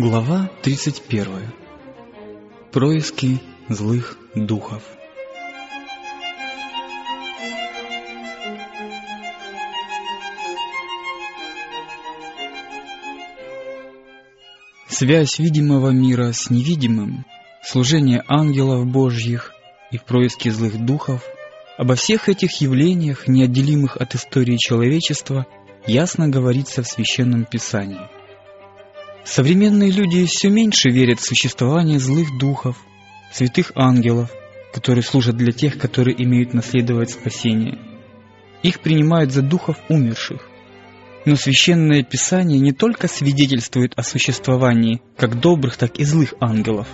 Глава 31. Происки злых духов. Связь видимого мира с невидимым, служение ангелов Божьих и происки злых духов – Обо всех этих явлениях, неотделимых от истории человечества, ясно говорится в Священном Писании. Современные люди все меньше верят в существование злых духов, святых ангелов, которые служат для тех, которые имеют наследовать спасение. Их принимают за духов умерших. Но Священное Писание не только свидетельствует о существовании как добрых, так и злых ангелов,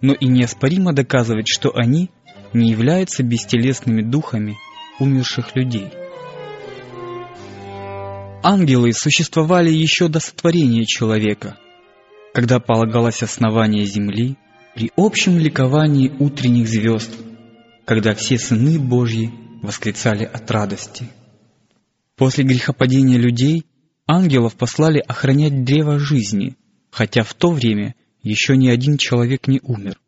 но и неоспоримо доказывает, что они не являются бестелесными духами умерших людей. Ангелы существовали еще до сотворения человека, когда полагалось основание земли, при общем ликовании утренних звезд, когда все сыны Божьи восклицали от радости. После грехопадения людей ангелов послали охранять древо жизни, хотя в то время еще ни один человек не умер.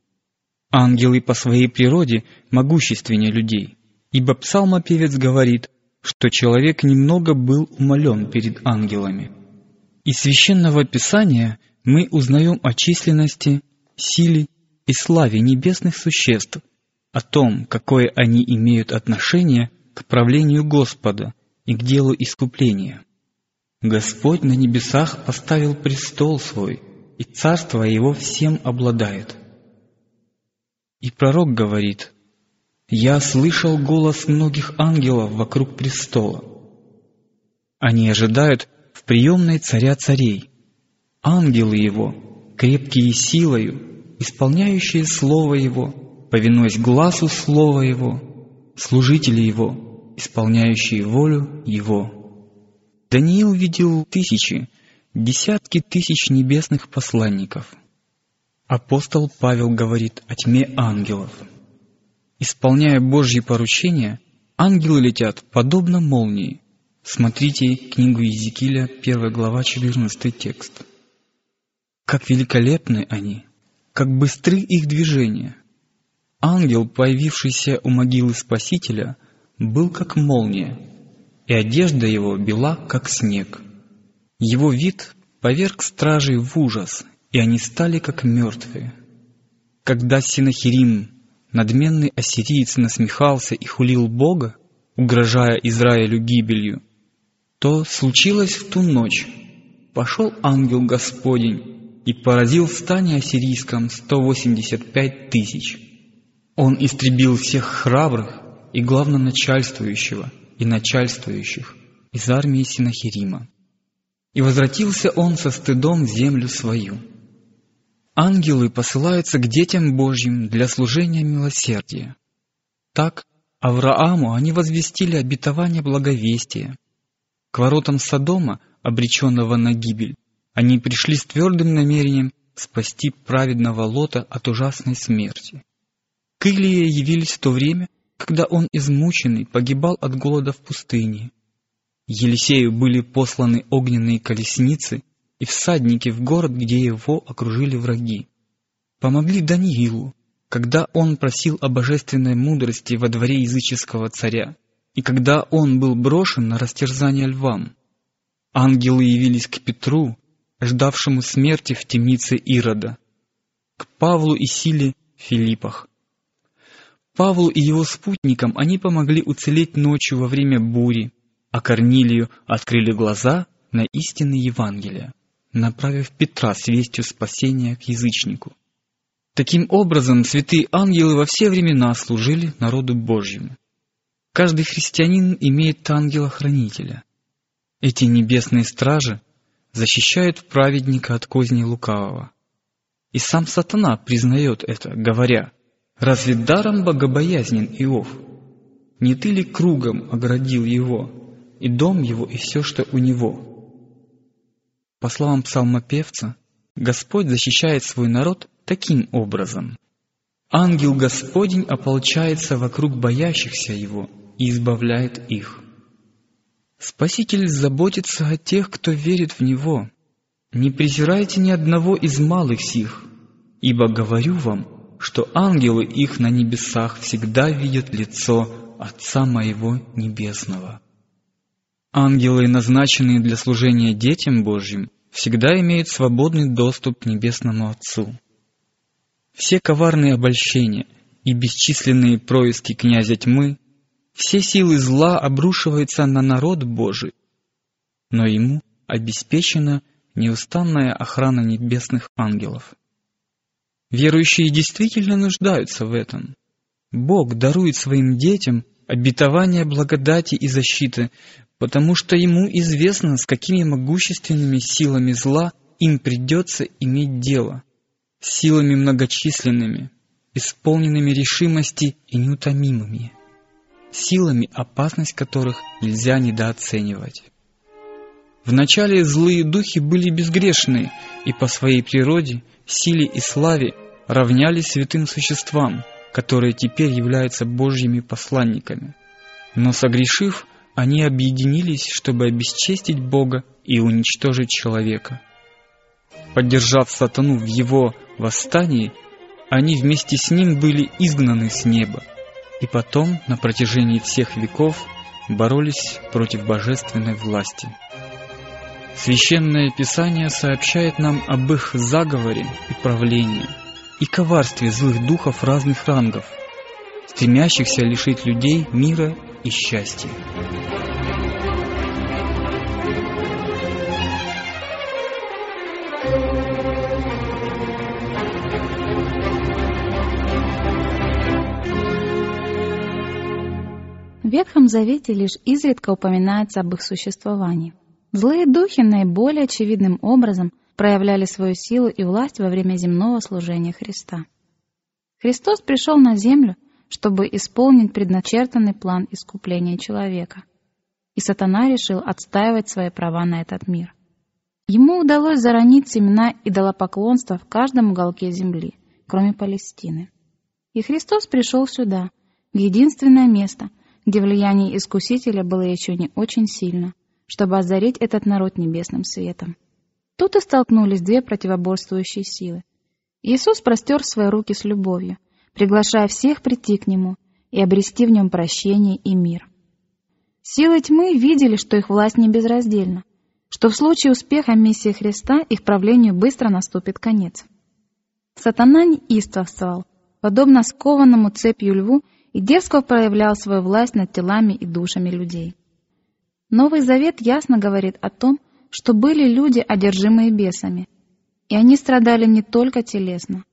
Ангелы по своей природе могущественнее людей, ибо псалмопевец говорит, что человек немного был умолен перед ангелами. Из священного писания мы узнаем о численности, силе и славе небесных существ, о том, какое они имеют отношение к правлению Господа и к делу искупления. Господь на небесах поставил престол свой, и царство его всем обладает. И пророк говорит, «Я слышал голос многих ангелов вокруг престола. Они ожидают в приемной царя царей. Ангелы его, крепкие силою, исполняющие слово его, повинуясь глазу слова его, служители его, исполняющие волю его». Даниил видел тысячи, десятки тысяч небесных посланников – Апостол Павел говорит о тьме ангелов. Исполняя Божьи поручения, ангелы летят подобно молнии. Смотрите книгу Иезекииля, 1 глава, 14 текст. Как великолепны они, как быстры их движения. Ангел, появившийся у могилы Спасителя, был как молния, и одежда его бела, как снег. Его вид поверг стражей в ужас и они стали как мертвые. Когда Синахирим, надменный ассириец, насмехался и хулил Бога, угрожая Израилю гибелью, то случилось в ту ночь. Пошел ангел Господень и поразил в стане ассирийском 185 тысяч. Он истребил всех храбрых и главноначальствующего и начальствующих из армии Синахирима. И возвратился он со стыдом в землю свою. Ангелы посылаются к детям Божьим для служения милосердия. Так Аврааму они возвестили обетование благовестия. К воротам Содома, обреченного на гибель, они пришли с твердым намерением спасти праведного Лота от ужасной смерти. К Илии явились в то время, когда он измученный погибал от голода в пустыне. Елисею были посланы огненные колесницы, и всадники в город, где его окружили враги. Помогли Даниилу, когда он просил о божественной мудрости во дворе языческого царя, и когда он был брошен на растерзание львам. Ангелы явились к Петру, ждавшему смерти в темнице Ирода, к Павлу и Силе Филиппах. Павлу и его спутникам они помогли уцелеть ночью во время бури, а Корнилию открыли глаза на истины Евангелия направив Петра с вестью спасения к язычнику. Таким образом, святые ангелы во все времена служили народу Божьему. Каждый христианин имеет ангела-хранителя. Эти небесные стражи защищают праведника от козни лукавого. И сам сатана признает это, говоря, «Разве даром богобоязнен Иов? Не ты ли кругом оградил его, и дом его, и все, что у него?» По словам псалмопевца, Господь защищает свой народ таким образом. Ангел Господень ополчается вокруг боящихся Его и избавляет их. Спаситель заботится о тех, кто верит в Него. Не презирайте ни одного из малых сих, ибо говорю вам, что ангелы их на небесах всегда видят лицо Отца Моего Небесного. Ангелы, назначенные для служения детям Божьим, всегда имеют свободный доступ к Небесному Отцу. Все коварные обольщения и бесчисленные происки князя тьмы, все силы зла обрушиваются на народ Божий, но ему обеспечена неустанная охрана небесных ангелов. Верующие действительно нуждаются в этом. Бог дарует своим детям обетование благодати и защиты, потому что ему известно, с какими могущественными силами зла им придется иметь дело, силами многочисленными, исполненными решимости и неутомимыми, силами, опасность которых нельзя недооценивать. Вначале злые духи были безгрешны и по своей природе, силе и славе равнялись святым существам, которые теперь являются Божьими посланниками. Но согрешив, они объединились, чтобы обесчестить Бога и уничтожить человека. Поддержав сатану в его восстании, они вместе с ним были изгнаны с неба, и потом на протяжении всех веков боролись против божественной власти. Священное Писание сообщает нам об их заговоре и правлении, и коварстве злых духов разных рангов, стремящихся лишить людей мира и счастья. В Ветхом Завете лишь изредка упоминается об их существовании. Злые духи наиболее очевидным образом проявляли свою силу и власть во время земного служения Христа. Христос пришел на землю, чтобы исполнить предначертанный план искупления человека. И сатана решил отстаивать свои права на этот мир. Ему удалось заронить семена идолопоклонства в каждом уголке земли, кроме Палестины. И Христос пришел сюда, в единственное место, где влияние Искусителя было еще не очень сильно, чтобы озарить этот народ небесным светом. Тут и столкнулись две противоборствующие силы. Иисус простер свои руки с любовью, приглашая всех прийти к Нему и обрести в Нем прощение и мир. Силы тьмы видели, что их власть не безраздельна, что в случае успеха миссии Христа их правлению быстро наступит конец. Сатана неистовствовал, подобно скованному цепью льву, и дерзко проявлял свою власть над телами и душами людей. Новый Завет ясно говорит о том, что были люди, одержимые бесами, и они страдали не только телесно.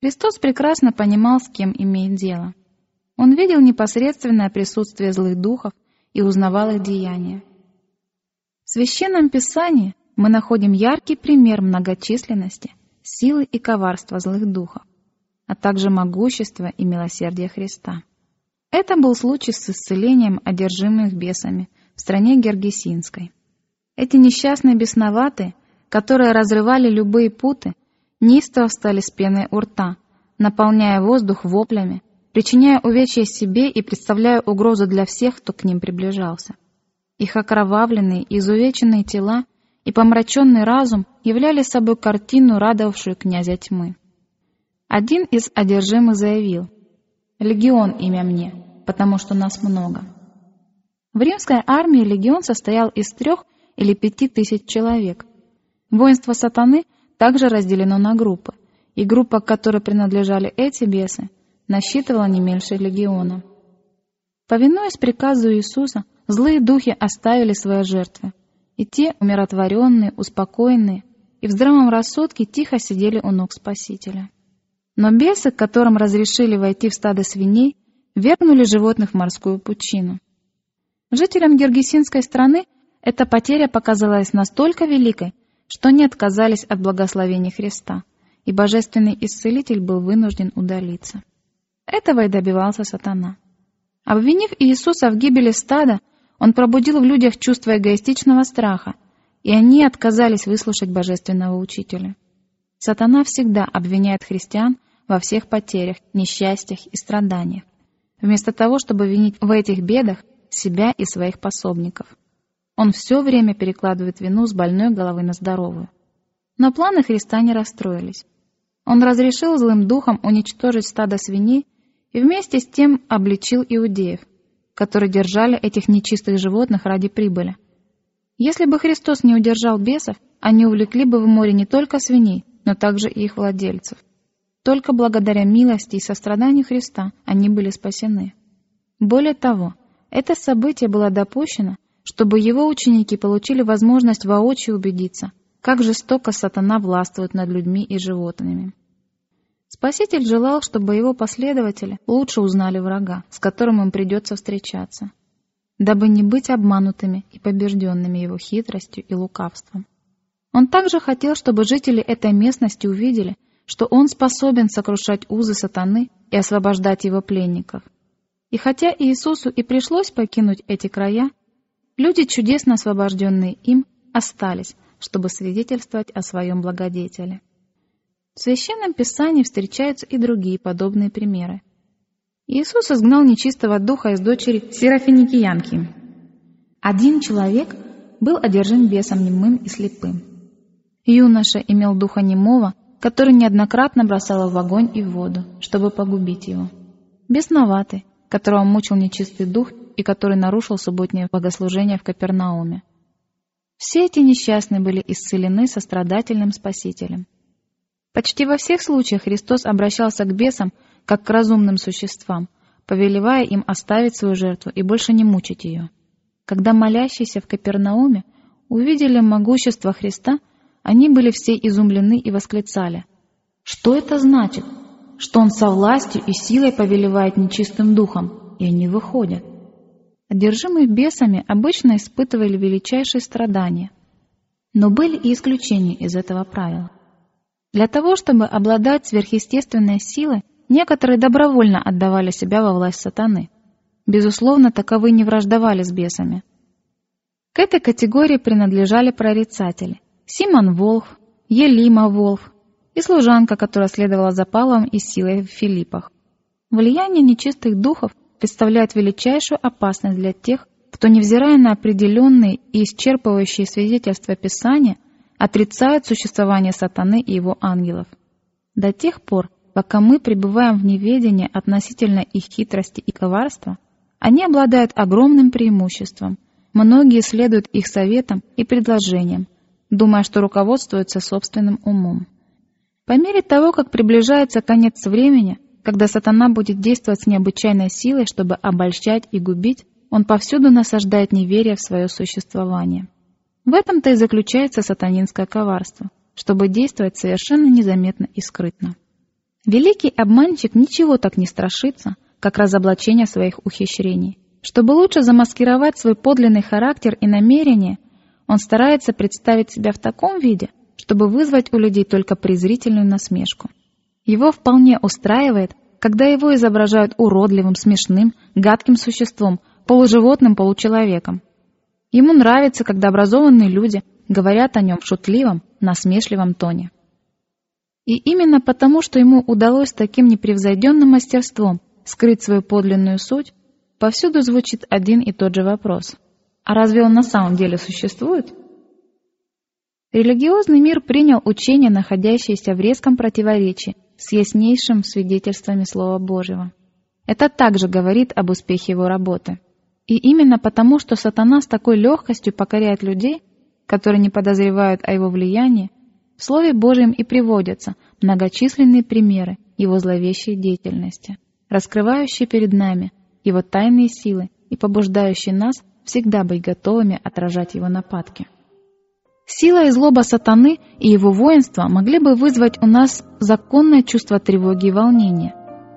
Христос прекрасно понимал, с кем имеет дело. Он видел непосредственное присутствие злых духов и узнавал их деяния. В Священном Писании мы находим яркий пример многочисленности, силы и коварства злых духов, а также могущества и милосердия Христа. Это был случай с исцелением одержимых бесами – в стране Гергесинской. Эти несчастные бесноватые, которые разрывали любые путы, неистово встали с пеной у рта, наполняя воздух воплями, причиняя увечья себе и представляя угрозу для всех, кто к ним приближался. Их окровавленные изувеченные тела и помраченный разум являли собой картину, радовавшую князя тьмы. Один из одержимых заявил «Легион имя мне, потому что нас много». В римской армии легион состоял из трех или пяти тысяч человек. Воинство сатаны также разделено на группы, и группа, к которой принадлежали эти бесы, насчитывала не меньше легиона. Повинуясь приказу Иисуса, злые духи оставили свои жертвы, и те, умиротворенные, успокоенные и в здравом рассудке тихо сидели у ног Спасителя. Но бесы, которым разрешили войти в стадо свиней, вернули животных в морскую пучину. Жителям Гергесинской страны эта потеря показалась настолько великой, что не отказались от благословения Христа, и божественный исцелитель был вынужден удалиться. Этого и добивался сатана. Обвинив Иисуса в гибели стада, он пробудил в людях чувство эгоистичного страха, и они отказались выслушать божественного учителя. Сатана всегда обвиняет христиан во всех потерях, несчастьях и страданиях. Вместо того, чтобы винить в этих бедах себя и своих пособников. Он все время перекладывает вину с больной головы на здоровую. Но планы Христа не расстроились. Он разрешил злым духам уничтожить стадо свиней и вместе с тем обличил иудеев, которые держали этих нечистых животных ради прибыли. Если бы Христос не удержал бесов, они увлекли бы в море не только свиней, но также и их владельцев. Только благодаря милости и состраданию Христа они были спасены. Более того, это событие было допущено, чтобы его ученики получили возможность воочию убедиться, как жестоко сатана властвует над людьми и животными. Спаситель желал, чтобы его последователи лучше узнали врага, с которым им придется встречаться, дабы не быть обманутыми и побежденными его хитростью и лукавством. Он также хотел, чтобы жители этой местности увидели, что он способен сокрушать узы сатаны и освобождать его пленников. И хотя Иисусу и пришлось покинуть эти края, люди, чудесно освобожденные им, остались, чтобы свидетельствовать о своем благодетеле. В Священном Писании встречаются и другие подобные примеры. Иисус изгнал нечистого духа из дочери Серафиникиянки. Один человек был одержим бесом немым и слепым. Юноша имел духа немого, который неоднократно бросал в огонь и в воду, чтобы погубить его. Бесноватый, которого мучил нечистый дух и который нарушил субботнее богослужение в Капернауме. Все эти несчастные были исцелены сострадательным Спасителем. Почти во всех случаях Христос обращался к бесам как к разумным существам, повелевая им оставить свою жертву и больше не мучить ее. Когда молящиеся в Капернауме увидели могущество Христа, они были все изумлены и восклицали. «Что это значит? Что Он со властью и силой повелевает нечистым духом, и они выходят?» Одержимые бесами обычно испытывали величайшие страдания, но были и исключения из этого правила. Для того, чтобы обладать сверхъестественной силой, некоторые добровольно отдавали себя во власть сатаны. Безусловно, таковые не враждовали с бесами. К этой категории принадлежали прорицатели, Симон Волф, Елима Волф и служанка, которая следовала за Павлом и силой в Филиппах. Влияние нечистых духов представляет величайшую опасность для тех, кто, невзирая на определенные и исчерпывающие свидетельства Писания, отрицает существование сатаны и его ангелов. До тех пор, пока мы пребываем в неведении относительно их хитрости и коварства, они обладают огромным преимуществом. Многие следуют их советам и предложениям, думая, что руководствуются собственным умом. По мере того, как приближается конец времени, когда сатана будет действовать с необычайной силой, чтобы обольщать и губить, он повсюду насаждает неверие в свое существование. В этом-то и заключается сатанинское коварство, чтобы действовать совершенно незаметно и скрытно. Великий обманщик ничего так не страшится, как разоблачение своих ухищрений. Чтобы лучше замаскировать свой подлинный характер и намерения, он старается представить себя в таком виде, чтобы вызвать у людей только презрительную насмешку. Его вполне устраивает, когда его изображают уродливым, смешным, гадким существом, полуживотным, получеловеком. Ему нравится, когда образованные люди говорят о нем в шутливом, насмешливом тоне. И именно потому, что ему удалось таким непревзойденным мастерством скрыть свою подлинную суть, повсюду звучит один и тот же вопрос. А разве он на самом деле существует? Религиозный мир принял учение, находящееся в резком противоречии с яснейшим свидетельствами Слова Божьего. Это также говорит об успехе его работы. И именно потому, что сатана с такой легкостью покоряет людей, которые не подозревают о его влиянии, в Слове Божьем и приводятся многочисленные примеры его зловещей деятельности, раскрывающие перед нами его тайные силы и побуждающие нас всегда быть готовыми отражать его нападки. Сила и злоба сатаны и его воинства могли бы вызвать у нас законное чувство тревоги и волнения,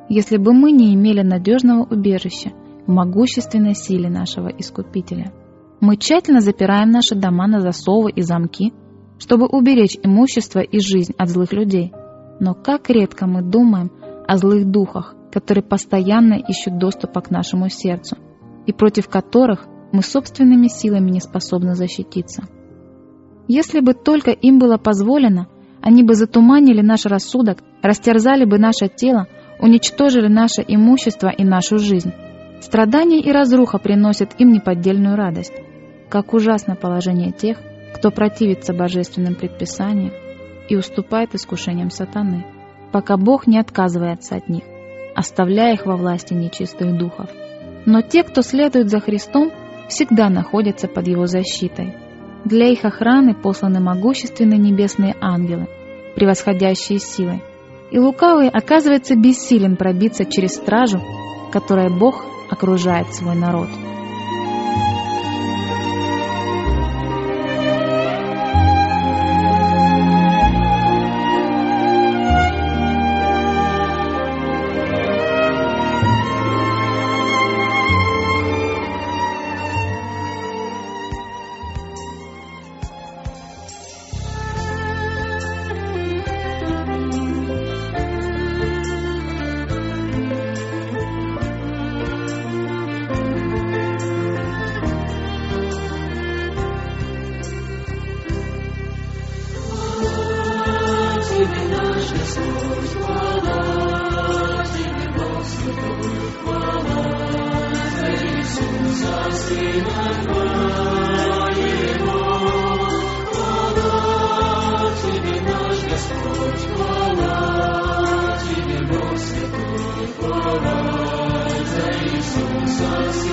если бы мы не имели надежного убежища в могущественной силе нашего Искупителя. Мы тщательно запираем наши дома на засовы и замки, чтобы уберечь имущество и жизнь от злых людей. Но как редко мы думаем о злых духах, которые постоянно ищут доступа к нашему сердцу и против которых мы собственными силами не способны защититься. Если бы только им было позволено, они бы затуманили наш рассудок, растерзали бы наше тело, уничтожили наше имущество и нашу жизнь. Страдания и разруха приносят им неподдельную радость. как ужасно положение тех, кто противится божественным предписаниям и уступает искушениям сатаны, пока Бог не отказывается от них, оставляя их во власти нечистых духов. Но те, кто следует за Христом, всегда находятся под Его защитой. Для их охраны посланы могущественные небесные ангелы, превосходящие силой, и лукавый оказывается бессилен пробиться через стражу, которой Бог окружает свой народ.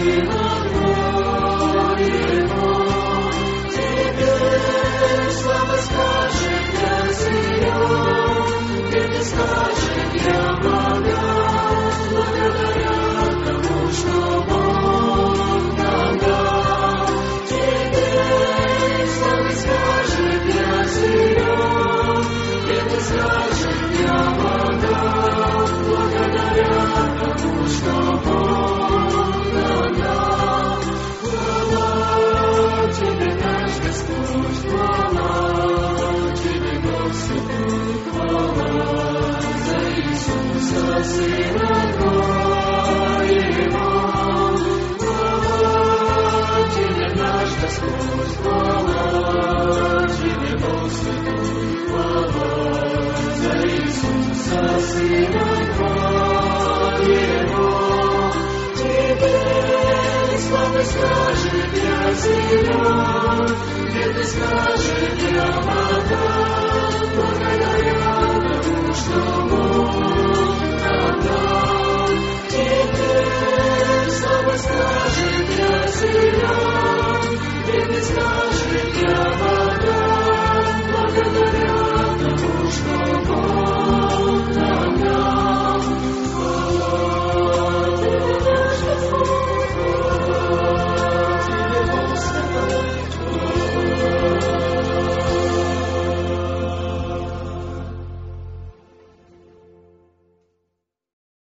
you. Скажет я вода, благодаря тому, что Бог